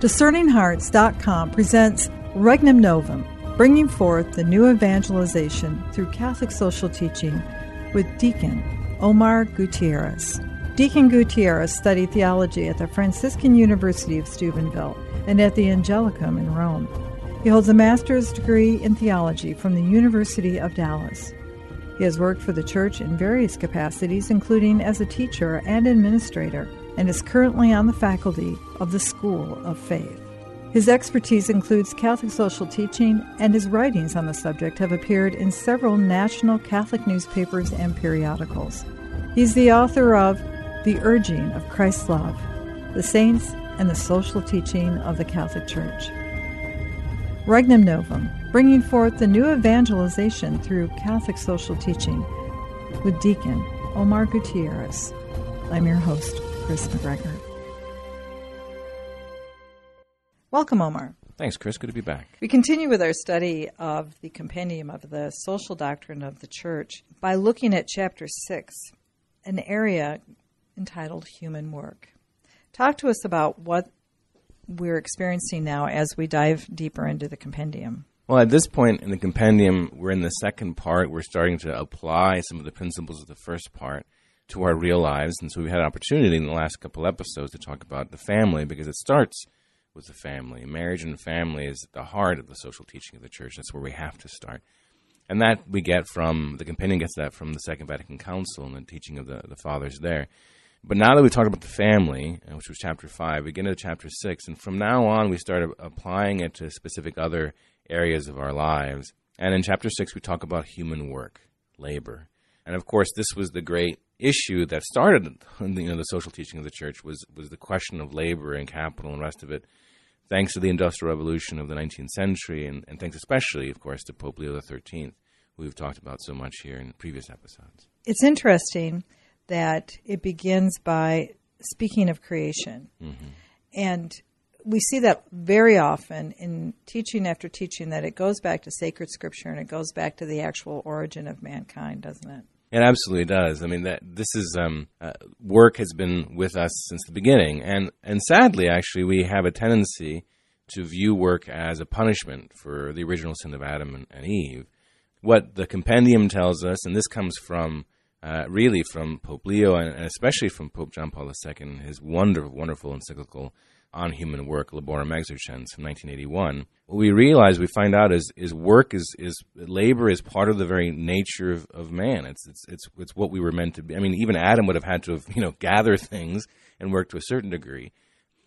DiscerningHearts.com presents Regnum Novum, bringing forth the new evangelization through Catholic social teaching with Deacon Omar Gutierrez. Deacon Gutierrez studied theology at the Franciscan University of Steubenville and at the Angelicum in Rome. He holds a master's degree in theology from the University of Dallas. He has worked for the church in various capacities, including as a teacher and administrator, and is currently on the faculty of the School of Faith. His expertise includes Catholic social teaching, and his writings on the subject have appeared in several national Catholic newspapers and periodicals. He's the author of The Urging of Christ's Love, The Saints, and the Social Teaching of the Catholic Church. Regnum Novum, bringing forth the new evangelization through Catholic social teaching with Deacon Omar Gutierrez. I'm your host, Kris McGregor. Welcome, Omar. Thanks, Kris. Good to be back. We continue with our study of the compendium of the social doctrine of the church by looking at chapter 6, an area entitled Human Work. Talk to us about what we're experiencing now as we dive deeper into the compendium. Well, at this point in the compendium, we're in the second part. We're starting to apply some of the principles of the first part to our real lives. And so we had an opportunity in the last couple episodes to talk about the family because it starts with the family. Marriage and family is at the heart of the social teaching of the church. That's where we have to start. And that we get from, the companion gets that from the Second Vatican Council and the teaching of the, the fathers there. But now that we talked about the family, uh, which was chapter 5, we get into chapter 6. And from now on, we start applying it to specific other areas of our lives. And in chapter 6, we talk about human work, labor. And of course, this was the great issue that started you know, the social teaching of the church was, was the question of labor and capital and the rest of it, thanks to the Industrial Revolution of the 19th century, and, and thanks especially, of course, to Pope Leo XIII, who we've talked about so much here in previous episodes. It's interesting that it begins by speaking of creation. Mm-hmm. And we see that very often in teaching after teaching that it goes back to sacred scripture and it goes back to the actual origin of mankind, doesn't it? It absolutely does. I mean, that this is um, uh, work has been with us since the beginning, and and sadly, actually, we have a tendency to view work as a punishment for the original sin of Adam and, and Eve. What the compendium tells us, and this comes from uh, really from Pope Leo and, and, especially from Pope John Paul II, his wonderful, wonderful encyclical on human work, Laborem Exercens, from 1981. What we realize, we find out, is is work is is labor is part of the very nature of, of man. It's, it's it's it's what we were meant to be. I mean, even Adam would have had to have you know gather things and work to a certain degree.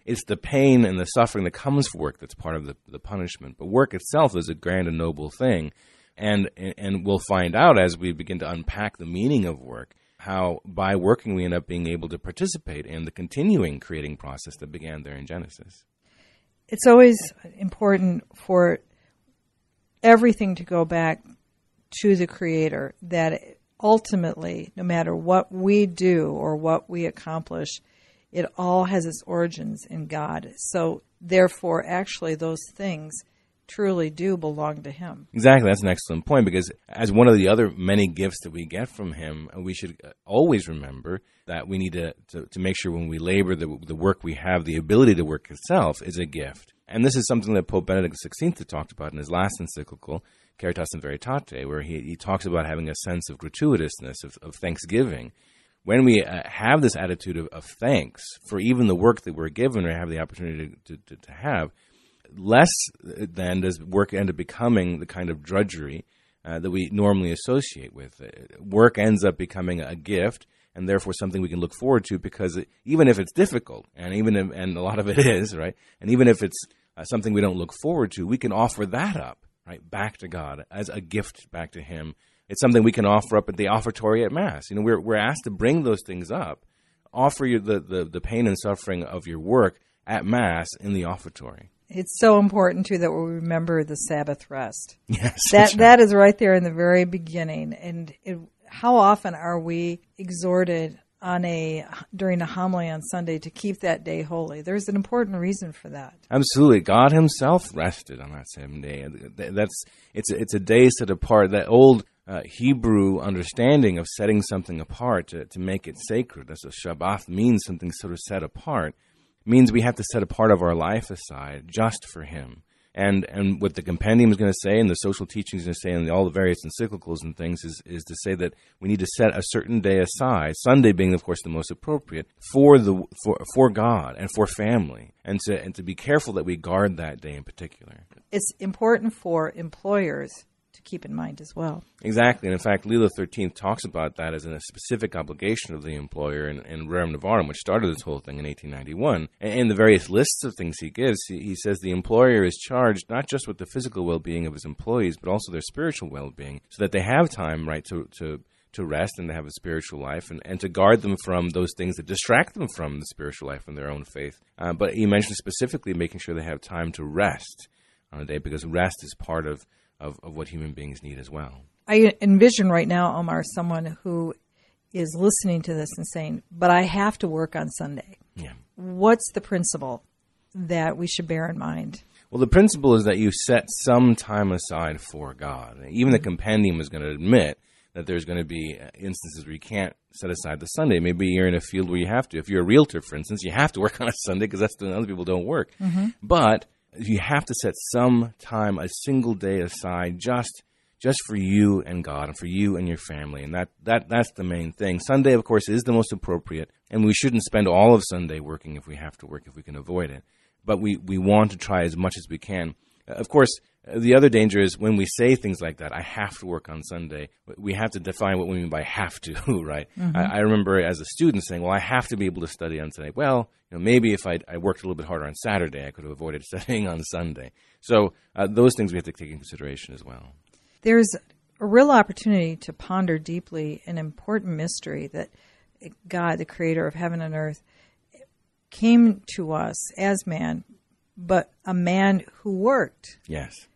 It's the pain and the suffering that comes from work that's part of the, the punishment. But work itself is a grand and noble thing and and we'll find out as we begin to unpack the meaning of work how by working we end up being able to participate in the continuing creating process that began there in Genesis. It's always important for everything to go back to the creator that ultimately no matter what we do or what we accomplish it all has its origins in God. So therefore actually those things truly do belong to Him. Exactly. That's an excellent point because, as one of the other many gifts that we get from Him, we should always remember that we need to, to, to make sure when we labor, the, the work we have, the ability to work itself, is a gift. And this is something that Pope Benedict XVI talked about in his last encyclical, Caritas in Veritate, where he, he talks about having a sense of gratuitousness, of, of thanksgiving. When we uh, have this attitude of, of, thanks for even the work that we're given or have the opportunity to, to, to have, less than does work end up becoming the kind of drudgery uh, that we normally associate with. Uh, work ends up becoming a gift and therefore something we can look forward to because it, even if it's difficult and even if, and a lot of it is right? And even if it's uh, something we don't look forward to we can offer that up right back to God as a gift back to him. It's something we can offer up at the offertory at mass. You know we're, we're asked to bring those things up offer you the, the, the pain and suffering of your work at mass in the offertory it's so important too that we remember the Sabbath rest. Yes, that right. that is right there in the very beginning. And it, how often are we exhorted on a during a homily on Sunday to keep that day holy? There's an important reason for that. Absolutely, God Himself rested on that same day. That's it's it's a day set apart. That old uh, Hebrew understanding of setting something apart to, to make it sacred. That's what Shabbat means, something sort of set apart means we have to set a part of our life aside just for Him. And and what the compendium is going to say, and the social teaching is going to say, and all the various encyclicals and things is is to say that we need to set a certain day aside, Sunday being, of course, the most appropriate for the for for God and for family, and to and to be careful that we guard that day in particular. It's important for employers keep in mind as well. Exactly. And in fact, Leo XIII talks about that as a specific obligation of the employer in, in Rerum Novarum, which started this whole thing in 1891. And in the various lists of things he gives, he, he says the employer is charged not just with the physical well being of his employees, but also their spiritual well being, so that they have time, right, to, to to rest and to have a spiritual life and, and to guard them from those things that distract them from the spiritual life and their own faith. Uh, but he mentioned specifically making sure they have time to rest on a day because rest is part of of, of what human beings need as well. I envision right now, Omar, someone who is listening to this and saying, but I have to work on Sunday. Yeah. What's the principle that we should bear in mind? Well, the principle is that you set some time aside for God. Even the compendium is going to admit that there's going to be instances where you can't set aside the Sunday. Maybe you're in a field where you have to. If you're a realtor, for instance, you have to work on a Sunday because that's when other people don't work. Mm-hmm. But you have to set some time, a single day aside, just just for you and God and for you and your family. And that, that that's the main thing. Sunday, of course, is the most appropriate, and we shouldn't spend all of Sunday working if we have to work, if we can avoid it. But we, we want to try as much as we can. Of course, the other danger is when we say things like that, I have to work on Sunday, we have to define what we mean by have to, right? Mm-hmm. I, I, remember as a student saying, well, I have to be able to study on Sunday. Well, know, maybe if I'd, I worked a little bit harder on Saturday, I could have avoided studying on Sunday. So uh, those things we have to take in consideration as well. There's a real opportunity to ponder deeply an important mystery that God, the creator of heaven and earth, came to us as man, but a man who worked. Yes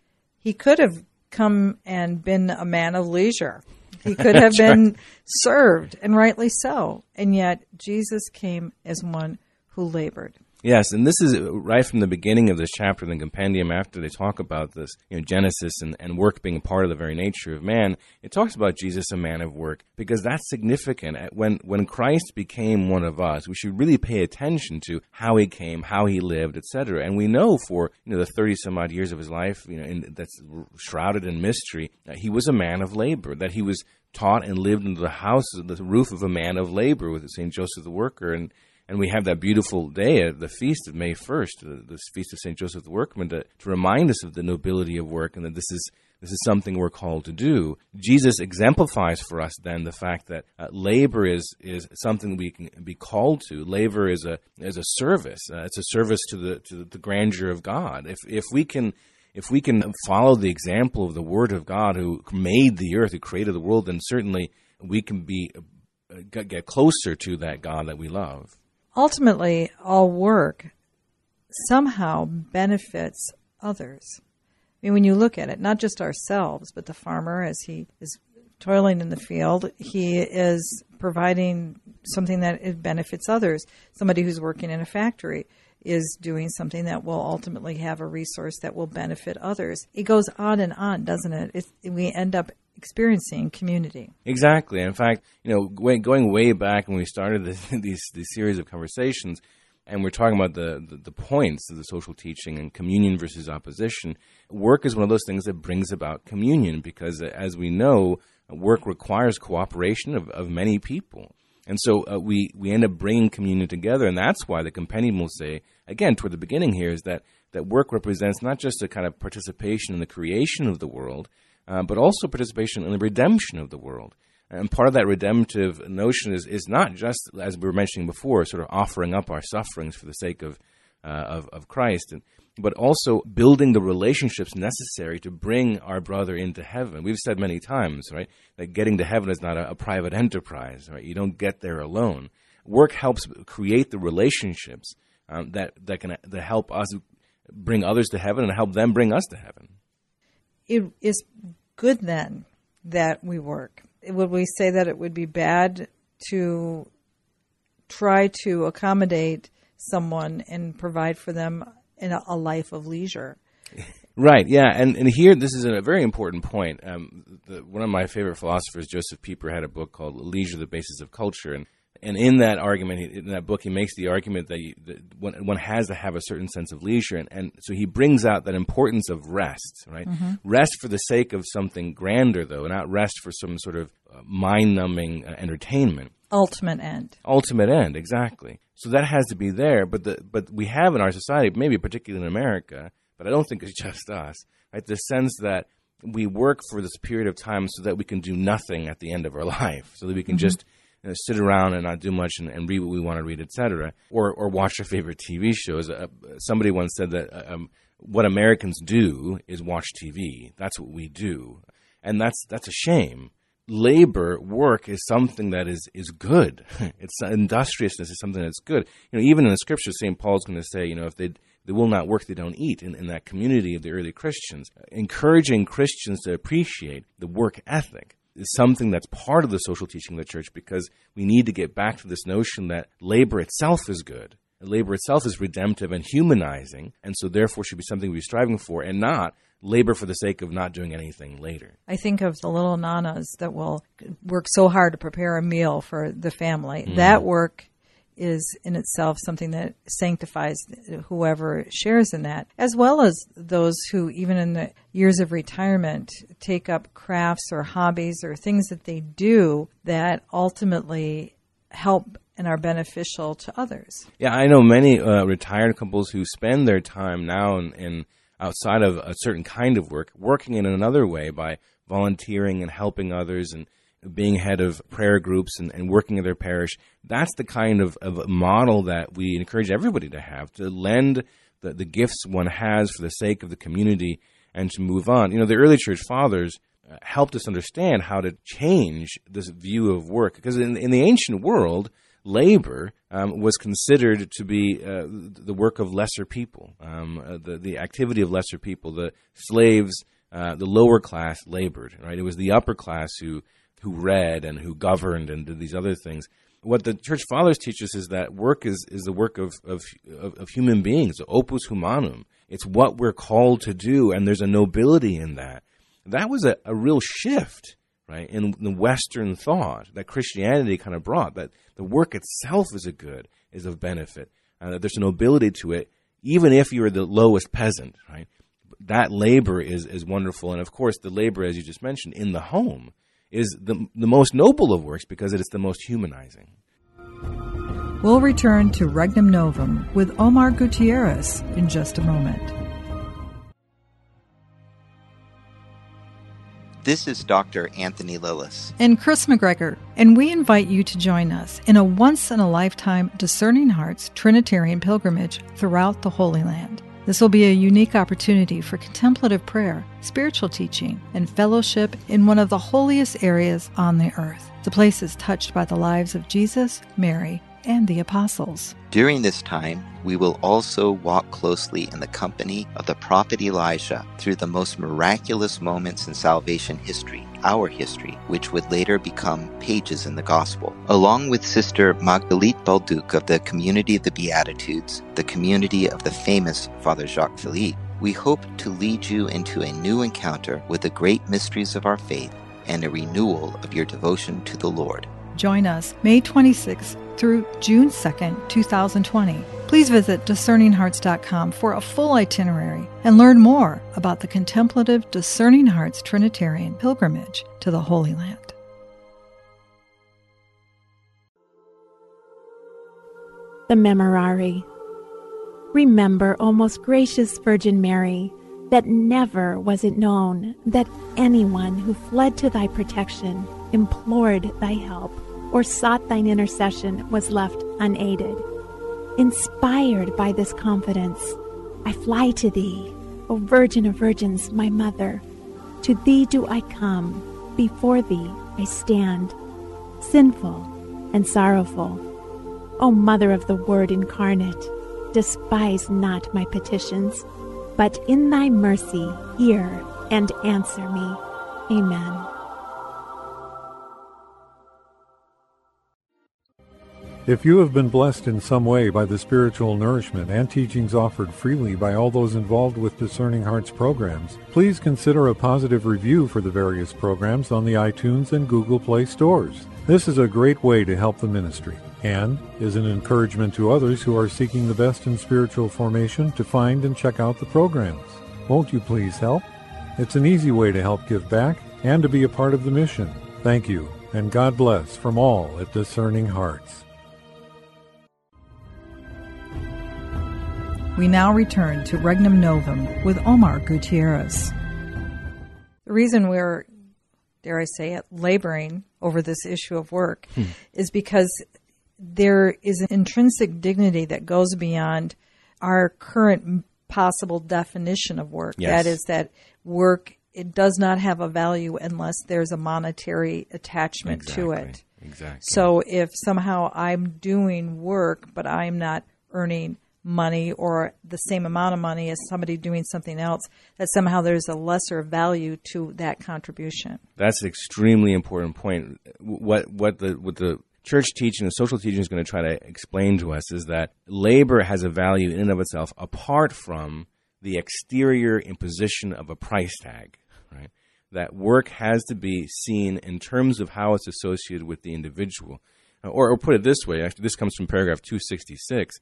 he could have come and been a man of leisure. He could have been right. served, and rightly so. And yet, Jesus came as one who labored. Yes, and this is uh, right from the beginning of this chapter in the compendium. After they talk about this, you know, Genesis and, and work being a part of the very nature of man, it talks about Jesus, a man of work, because that's significant. When when Christ became one of us, we should really pay attention to how he came, how he lived, etc. And we know for you know the thirty some odd years of his life, you know, in, that's shrouded in mystery, he was a man of labor, that he was taught and lived under the house, the roof of a man of labor with Saint Joseph the Worker, and and we have that beautiful day at the feast of May 1st, the feast of St. Joseph the Workman, to, to remind us of the nobility of work and that this is this is something we're called to do. Jesus exemplifies for us then the fact that uh, labor is is something we can be called to. Labor is a is a service. Uh, it's a service to the to the grandeur of God. If if we can if we can follow the example of the Word of God, who made the earth, who created the world, then certainly we can be uh, get closer to that God that we love ultimately, all work somehow benefits others. I mean, when you look at it, not just ourselves, but the farmer as he is toiling in the field, he is providing something that it benefits others. Somebody who's working in a factory is doing something that will ultimately have a resource that will benefit others. It goes on and on, doesn't it? It's, we end up experiencing community. Exactly. In fact, you know, going way back when we started this, these these series of conversations, and we're talking about the, the, the points of the social teaching and communion versus opposition. Work is one of those things that brings about communion because, as we know, work requires cooperation of, of many people. And so uh, we, we end up bringing communion together, and that's why the compendium will say, again, toward the beginning here, is that, that work represents not just a kind of participation in the creation of the world, uh, but also participation in the redemption of the world. And part of that redemptive notion is, is not just, as we were mentioning before, sort of offering up our sufferings for the sake of, uh, of, of Christ, and, but also building the relationships necessary to bring our brother into heaven. We've said many times, right, that getting to heaven is not a, a private enterprise, right? You don't get there alone. Work helps create the relationships um, that, that can that help us bring others to heaven and help them bring us to heaven it is good then that we work. Would we say that it would be bad to try to accommodate someone and provide for them in a, a life of leisure? Right, yeah, and, and here this is a very important point. Um, the, one of my favorite philosophers, Josef Pieper, had a book called "Leisure: The Basis of Culture," and And in that argument, in that book, he makes the argument that, you, that one, one, has to have a certain sense of leisure. And, and, so he brings out that importance of rest, right? Mm-hmm. Rest for the sake of something grander, though, not rest for some sort of uh, mind numbing uh, entertainment. Ultimate end. Ultimate end, exactly. So that has to be there. But, the, but we have in our society, maybe particularly in America, but I don't think it's just us, right? The sense that we work for this period of time so that we can do nothing at the end of our life, so that we can mm-hmm. just you know, sit around and not do much and, and, read what we want to read, etc., or or watch our favorite TV shows. Uh, somebody once said that uh, um, what Americans do is watch TV. That's what we do, and that's that's a shame. Labor, work is something that is is good. it's industriousness is something that's good. You know, even in the scriptures, St. Paul's going to say, you know, if they they will not work, they don't eat. In, in that community of the early Christians, encouraging Christians to appreciate the work ethic is something that's part of the social teaching of the church because we need to get back to this notion that labor itself is good. Labor itself is redemptive and humanizing, and so therefore should be something we're striving for, and not labor for the sake of not doing anything later. I think of the little nanas that will work so hard to prepare a meal for the family. Mm. That work is in itself something that sanctifies whoever shares in that, as well as those who, even in the years of retirement, take up crafts or hobbies or things that they do that ultimately help and are beneficial to others. Yeah, I know many uh, retired couples who spend their time now in, in outside of a certain kind of work, working in another way by volunteering and helping others and being head of prayer groups and, and working in their parish. That's the kind of, of model that we encourage everybody to have to lend the, the gifts one has for the sake of the community and to move on. You know, the early church fathers uh, helped us understand how to change this view of work because in, in the ancient world, labor um, was considered to be uh, the work of lesser people, um, uh, the, the activity of lesser people. The slaves, uh, the lower class labored, right? It was the upper class who who read and who governed and did these other things. What the church fathers teach us is that work is, is the work of, of, of human beings, opus humanum. It's what we're called to do, and there's a nobility in that. That was a, a real shift, right, in the Western thought that Christianity kind of brought, that the work itself is a good, is of benefit, and that there's a nobility to it, even if you're the lowest peasant, right? That labor is, is wonderful. And of course, the labor, as you just mentioned, in the home is the, the most noble of works because it is the most humanizing. We'll return to Regnum Novum with Omar Gutierrez in just a moment. This is Dr. Anthony Lilles. And Kris McGregor, and we invite you to join us in a once in a lifetime Discerning Hearts Trinitarian pilgrimage throughout the Holy Land. This will be a unique opportunity for contemplative prayer, spiritual teaching, and fellowship in one of the holiest areas on the earth. The place is touched by the lives of Jesus, Mary, and the apostles. During this time, we will also walk closely in the company of the prophet Elijah through the most miraculous moments in salvation history, our history, which would later become pages in the gospel. Along with Sister Magdalite Balduc of the Community of the Beatitudes, the community of the famous Father Jacques Philippe, we hope to lead you into a new encounter with the great mysteries of our faith and a renewal of your devotion to the Lord. Join us May 26th through June 2nd, 2020. Please visit discerninghearts.com for a full itinerary and learn more about the contemplative Discerning Hearts Trinitarian pilgrimage to the Holy Land. The Memorare. Remember, O most gracious Virgin Mary, that never was it known that anyone who fled to thy protection, implored thy help, or sought thine intercession was left unaided. Inspired by this confidence, I fly to thee, O Virgin of Virgins, my Mother. To thee do I come, before thee I stand, sinful and sorrowful. O Mother of the Word incarnate, despise not my petitions, but in thy mercy hear and answer me. Amen. If you have been blessed in some way by the spiritual nourishment and teachings offered freely by all those involved with Discerning Hearts programs, please consider a positive review for the various programs on the iTunes and Google Play stores. This is a great way to help the ministry. and is an encouragement to others who are seeking the best in spiritual formation to find and check out the programs. Won't you please help? It's an easy way to help give back and to be a part of the mission. Thank you, and God bless from all at Discerning Hearts. We now return to Regnum Novum with Omar Gutierrez. The reason we're, dare I say it, laboring over this issue of work hmm. is because there is an intrinsic dignity that goes beyond our current possible definition of work. Yes. That is that work it does not have a value unless there's a monetary attachment exactly. to it. Exactly. So if somehow I'm doing work but I'm not earning money or the same amount of money as somebody doing something else, that somehow there's a lesser value to that contribution. That's an extremely important point. What what the what the church teaching, and social teaching is going to try to explain to us is that labor has a value in and of itself apart from the exterior imposition of a price tag, right? That work has to be seen in terms of how it's associated with the individual. Or, or put it this way, actually, this comes from paragraph 266.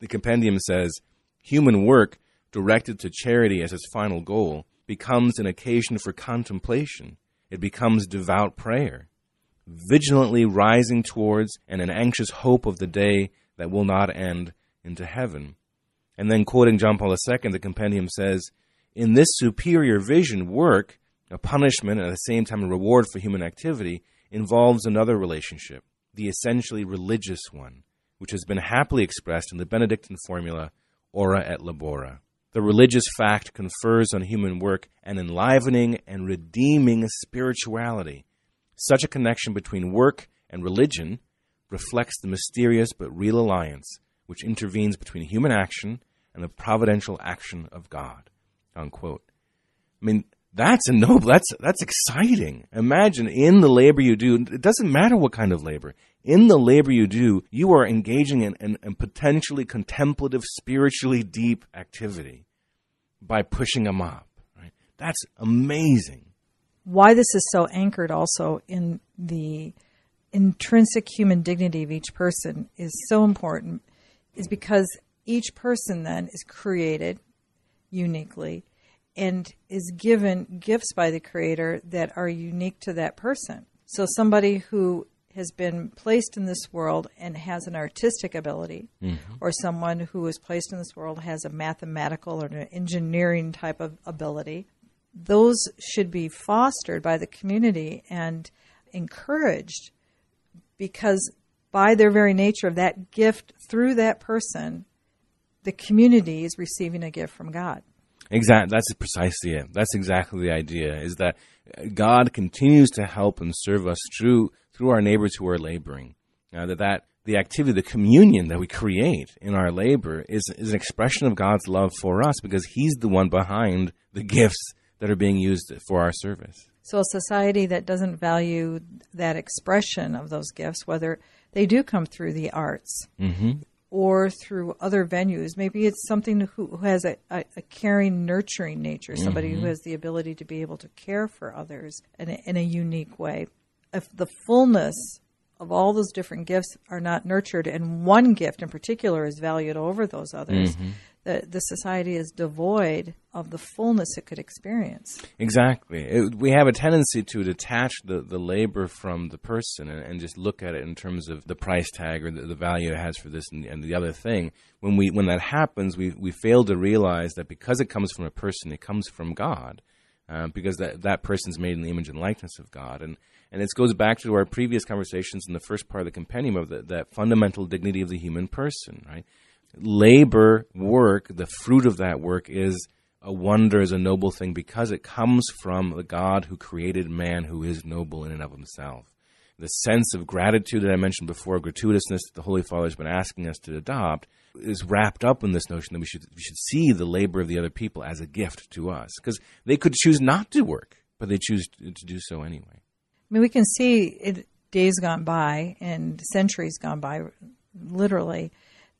The compendium says human work directed to charity as its final goal becomes an occasion for contemplation. It becomes devout prayer vigilantly rising towards and an anxious hope of the day that will not end into heaven. And then, quoting John Paul II, the compendium says, In this superior vision, work, a punishment and at the same time a reward for human activity, involves another relationship, the essentially religious one, which has been happily expressed in the Benedictine formula, ora et labora. The religious fact confers on human work an enlivening and redeeming spirituality such a connection between work and religion reflects the mysterious but real alliance which intervenes between human action and the providential action of God. Unquote. I mean, that's a noble, that's, that's exciting. Imagine in the labor you do, it doesn't matter what kind of labor, in the labor you do, you are engaging in, in, in potentially contemplative, spiritually deep activity by pushing a mob. Right? That's amazing why this is so anchored also in the intrinsic human dignity of each person is so important is because each person then is created uniquely and is given gifts by the creator that are unique to that person. So somebody who has been placed in this world and has an artistic ability, mm-hmm. or someone who is placed in this world has a mathematical or an engineering type of ability, those should be fostered by the community and encouraged because by their very nature of that gift through that person, the community is receiving a gift from God. Exactly. That's precisely it. That's exactly the idea. Is that God continues to help and serve us through through our neighbors who are laboring. Uh, that that the activity, the communion that we create in our labor is is an expression of God's love for us because He's the one behind the gifts that are being used for our service. So, a society that doesn't value that expression of those gifts, whether they do come through the arts mm-hmm. Or through other venues, maybe it's something who, who has a, a, a, caring, nurturing nature, somebody mm-hmm. who has the ability to be able to care for others in a, in a unique way. If the fullness of all those different gifts are not nurtured, and one gift in particular is valued over those others, mm-hmm the, the society is devoid of the fullness it could experience. Exactly. It, we have a tendency to detach the, the labor from the person and, and, just look at it in terms of the price tag or the, the value it has for this and, and, the other thing. When we when that happens, we we fail to realize that because it comes from a person, it comes from God, uh, because that that person's made in the image and likeness of God, and and it goes back to our previous conversations in the first part of the compendium of the, that fundamental dignity of the human person, right? Labor work, the fruit of that work is a wonder, is a noble thing because it comes from the God who created man who is noble in and of himself. The sense of gratitude that I mentioned before, gratuitousness that the Holy Father has been asking us to adopt, is wrapped up in this notion that we should we should see the labor of the other people as a gift to us because they could choose not to work, but they choose to, do so anyway. I mean, we can see it, days gone by and centuries gone by, literally,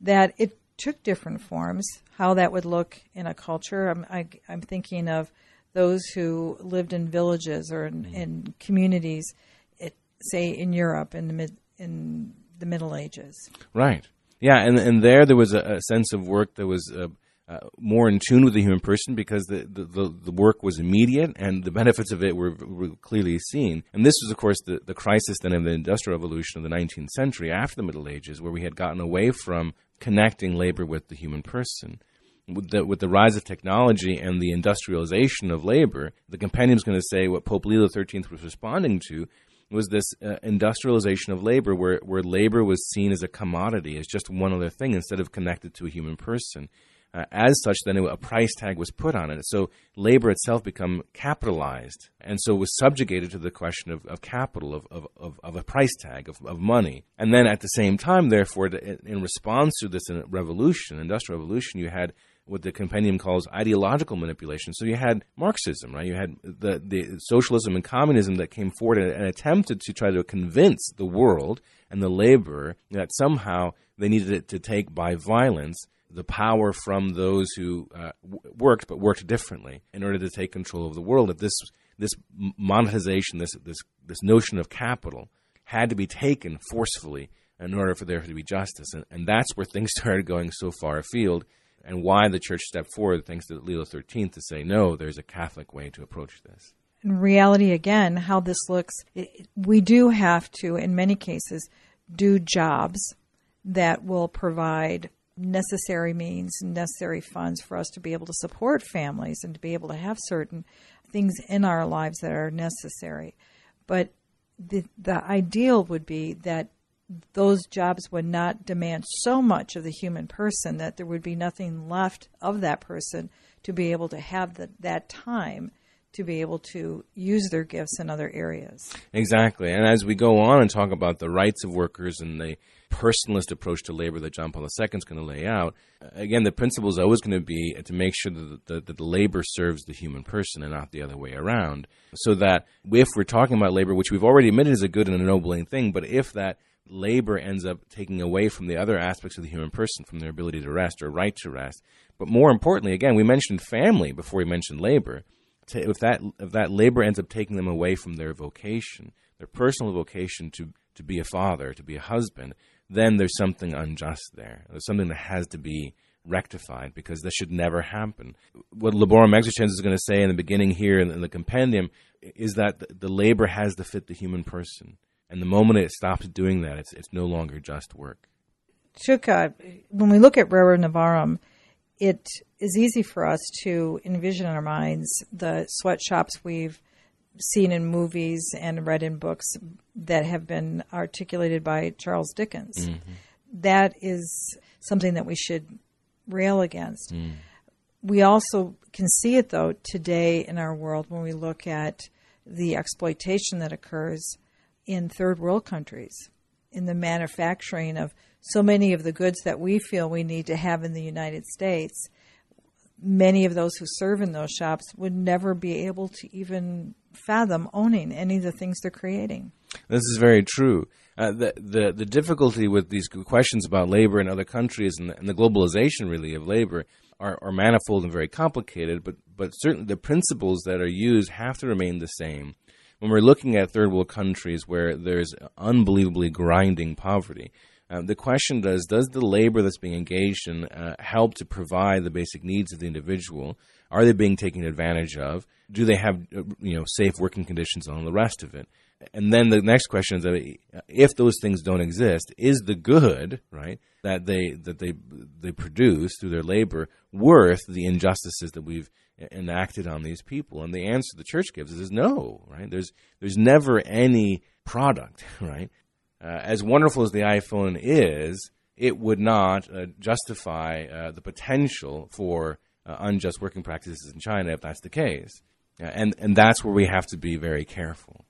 that it took different forms. How that would look in a culture, I'm, I, am i am thinking of those who lived in villages or in, mm-hmm. in communities, it, say in Europe in the mid in the Middle Ages. Right. Yeah, and and there there was a, a sense of work that was uh, uh, more in tune with the human person because the, the, the, work was immediate and the benefits of it were, were clearly seen. And this was, of course, the, the crisis then of the Industrial Revolution of the 19th century after the Middle Ages, where we had gotten away from connecting labor with the human person. With the, with the rise of technology and the industrialization of labor, the compendium is going to say what Pope Leo XIII was responding to was this uh, industrialization of labor where, where labor was seen as a commodity, as just one other thing instead of connected to a human person. Uh, as such, then a price tag was put on it. So labor itself become capitalized, and so was subjugated to the question of, of capital, of, of, of, a price tag, of, of money. And then at the same time, therefore, in response to this revolution, industrial revolution, you had what the compendium calls ideological manipulation. So you had Marxism, right? You had the, the socialism and communism that came forward and, and attempted to try to convince the world and the labor that somehow they needed it to take by violence the power from those who uh, worked but worked differently in order to take control of the world. That this this monetization, this this this notion of capital, had to be taken forcefully in order for there to be justice, and, and that's where things started going so far afield and why the church stepped forward, thanks to Leo XIII, to say, no, there's a Catholic way to approach this. In reality, again, how this looks, we do have to, in many cases, do jobs that will provide necessary means, necessary funds for us to be able to support families and to be able to have certain things in our lives that are necessary. But the, the ideal would be that those jobs would not demand so much of the human person that there would be nothing left of that person to be able to have the, that time to be able to use their gifts in other areas. Exactly. And as we go on and talk about the rights of workers and the personalist approach to labor that John Paul II is going to lay out, uh, again, the principle is always going to be to make sure that the, the labor serves the human person and not the other way around. So that if we're talking about labor, which we've already admitted is a good and ennobling thing, but if that labor ends up taking away from the other aspects of the human person, from their ability to rest or right to rest. But more importantly, again, we mentioned family before we mentioned labor. If that if that labor ends up taking them away from their vocation, their personal vocation to to be a father, to be a husband, then there's something unjust there. There's something that has to be rectified because this should never happen. What Laborem Exercens is going to say in the beginning here in, the compendium is that the, labor has to fit the human person. And the moment it stops doing that, it's, it's no longer just work. Chuka, when we look at Rerum Novarum, it is easy for us to envision in our minds the sweatshops we've seen in movies and read in books that have been articulated by Charles Dickens. Mm-hmm. That is something that we should rail against. Mm. We also can see it, though, today in our world when we look at the exploitation that occurs in third world countries in the manufacturing of so many of the goods that we feel we need to have in the United States. Many of those who serve in those shops would never be able to even fathom owning any of the things they're creating. This is very true. Uh, the, the the difficulty with these questions about labor in other countries and the, and the globalization really of labor are, are, manifold and very complicated. But but certainly the principles that are used have to remain the same when we're looking at third world countries where there's unbelievably grinding poverty, uh, the question does does the labor that's being engaged in uh, help to provide the basic needs of the individual? Are they being taken advantage of? Do they have uh, you know safe working conditions and all the rest of it? And then the next question is uh, if those things don't exist, is the good right that they that they they produce through their labor worth the injustices that we've enacted on these people? And the answer the church gives is, is no, right? There's there's never any product, right? Uh, as wonderful as the iPhone is, it would not uh, justify uh, the potential for uh, unjust working practices in China if that's the case. Uh, and and that's where we have to be very careful.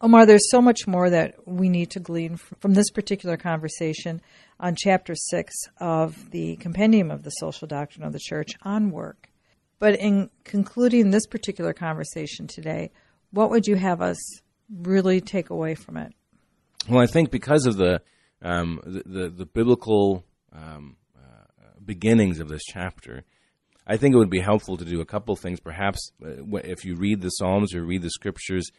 Omar, there's so much more that we need to glean from this particular conversation on chapter six of the Compendium of the Social Doctrine of the Church on work. But in concluding this particular conversation today, what would you have us really take away from it? Well, I think because of the um, the, the, the, biblical um, uh, beginnings of this chapter, I think it would be helpful to do a couple things. Perhaps uh, if you read the Psalms or read the Scriptures,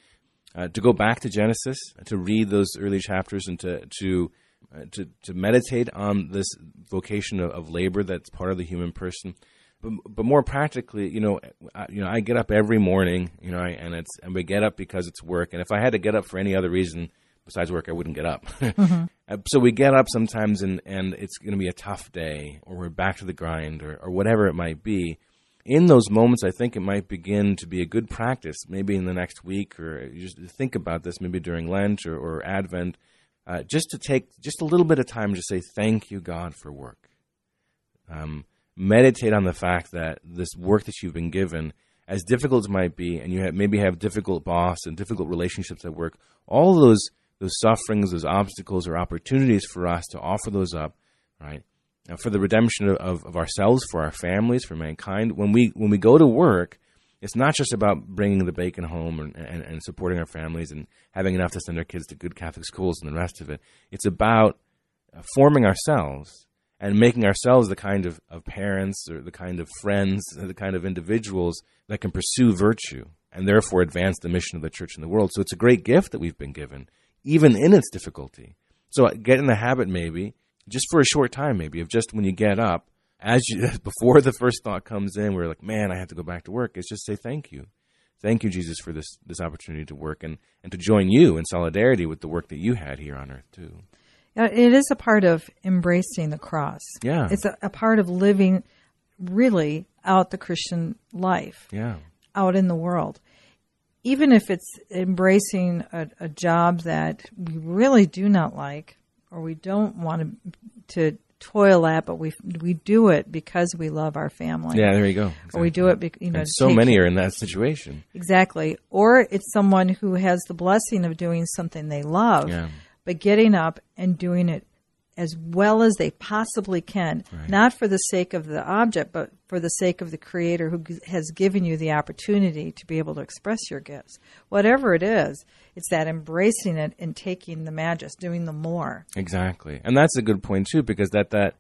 uh, to go back to Genesis, to read those early chapters, and to to uh, to, to meditate on this vocation of, of labor that's part of the human person. But, but more practically, you know, I, you know, I get up every morning, you know, I, and it's and we get up because it's work. And if I had to get up for any other reason besides work, I wouldn't get up. mm-hmm. so we get up sometimes, and and it's going to be a tough day, or we're back to the grind, or or whatever it might be. In those moments, I think it might begin to be a good practice. Maybe in the next week, or just think about this. Maybe during Lent or, or Advent uh, just to take just a little bit of time to say thank you, God, for work. Um, meditate on the fact that this work that you've been given, as difficult as it might be, and you have, maybe have difficult boss and difficult relationships at work, all those those sufferings, those obstacles, are opportunities for us to offer those up, right? Now, for the redemption of, of ourselves, for our families, for mankind. When we when we go to work, it's not just about bringing the bacon home and, and, and, supporting our families and having enough to send our kids to good Catholic schools and the rest of it. It's about uh, forming ourselves and making ourselves the kind of, of parents or the kind of friends, the kind of individuals that can pursue virtue and therefore advance the mission of the church in the world. So it's a great gift that we've been given, even in its difficulty. So uh, get in the habit, maybe, just for a short time, maybe, of just when you get up, as you, before the first thought comes in, we're like, man, I have to go back to work. It's just say thank you. Thank you, Jesus, for this, this opportunity to work and, and to join you in solidarity with the work that you had here on earth, too. It is a part of embracing the cross. Yeah. It's a, a part of living really out the Christian life. Yeah. Out in the world. Even if it's embracing a, a job that we really do not like or we don't want to, to toil at, but we we do it because we love our family. Yeah, there you go. Exactly. Or we do it, you know. So many are in that situation. Exactly. Or it's someone who has the blessing of doing something they love, yeah. but getting up and doing it as well as they possibly can, right. not for the sake of the object, but for the sake of the creator who has given you the opportunity to be able to express your gifts. Whatever it is, it's that embracing it and taking the magic, doing the more. Exactly. And that's a good point too, because that, that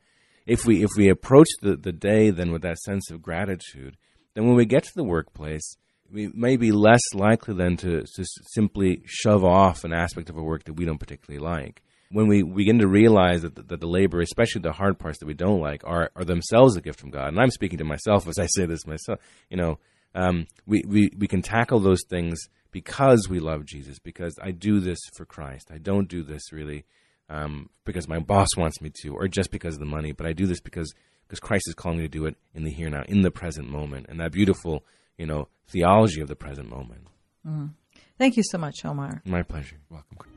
if we if we approach the, the day then with that sense of gratitude, then when we get to the workplace, we may be less likely then to, to simply shove off an aspect of a work that we don't particularly like when we begin to realize that the, that the labor, especially the hard parts that we don't like, are, are themselves a gift from God, and I'm speaking to myself as I say this myself, you know, um, we, we, we can tackle those things because we love Jesus, because I do this for Christ. I don't do this really um, because my boss wants me to, or just because of the money, but I do this because because Christ is calling me to do it in the here and now, in the present moment, and that beautiful, you know, theology of the present moment. Mm. Thank you so much, Omar. My pleasure. Welcome.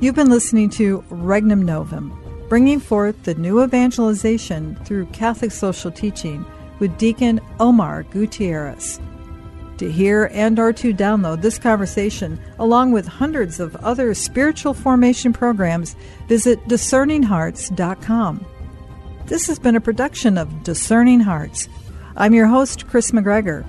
You've been listening to Regnum Novum, bringing forth the new evangelization through Catholic social teaching with Deacon Omar Gutierrez. To hear and or to download this conversation along with hundreds of other spiritual formation programs, visit discerninghearts.com. This has been a production of Discerning Hearts. I'm your host Kris McGregor.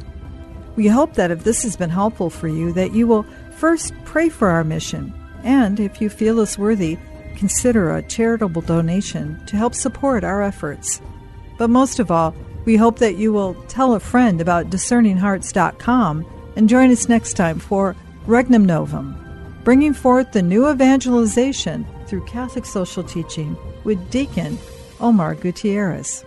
We hope that if this has been helpful for you that you will first pray for our mission and if you feel us worthy, consider a charitable donation to help support our efforts. But most of all, we hope that you will tell a friend about discerninghearts.com and join us next time for Regnum Novum, bringing forth the new evangelization through Catholic social teaching with Deacon Omar Gutierrez.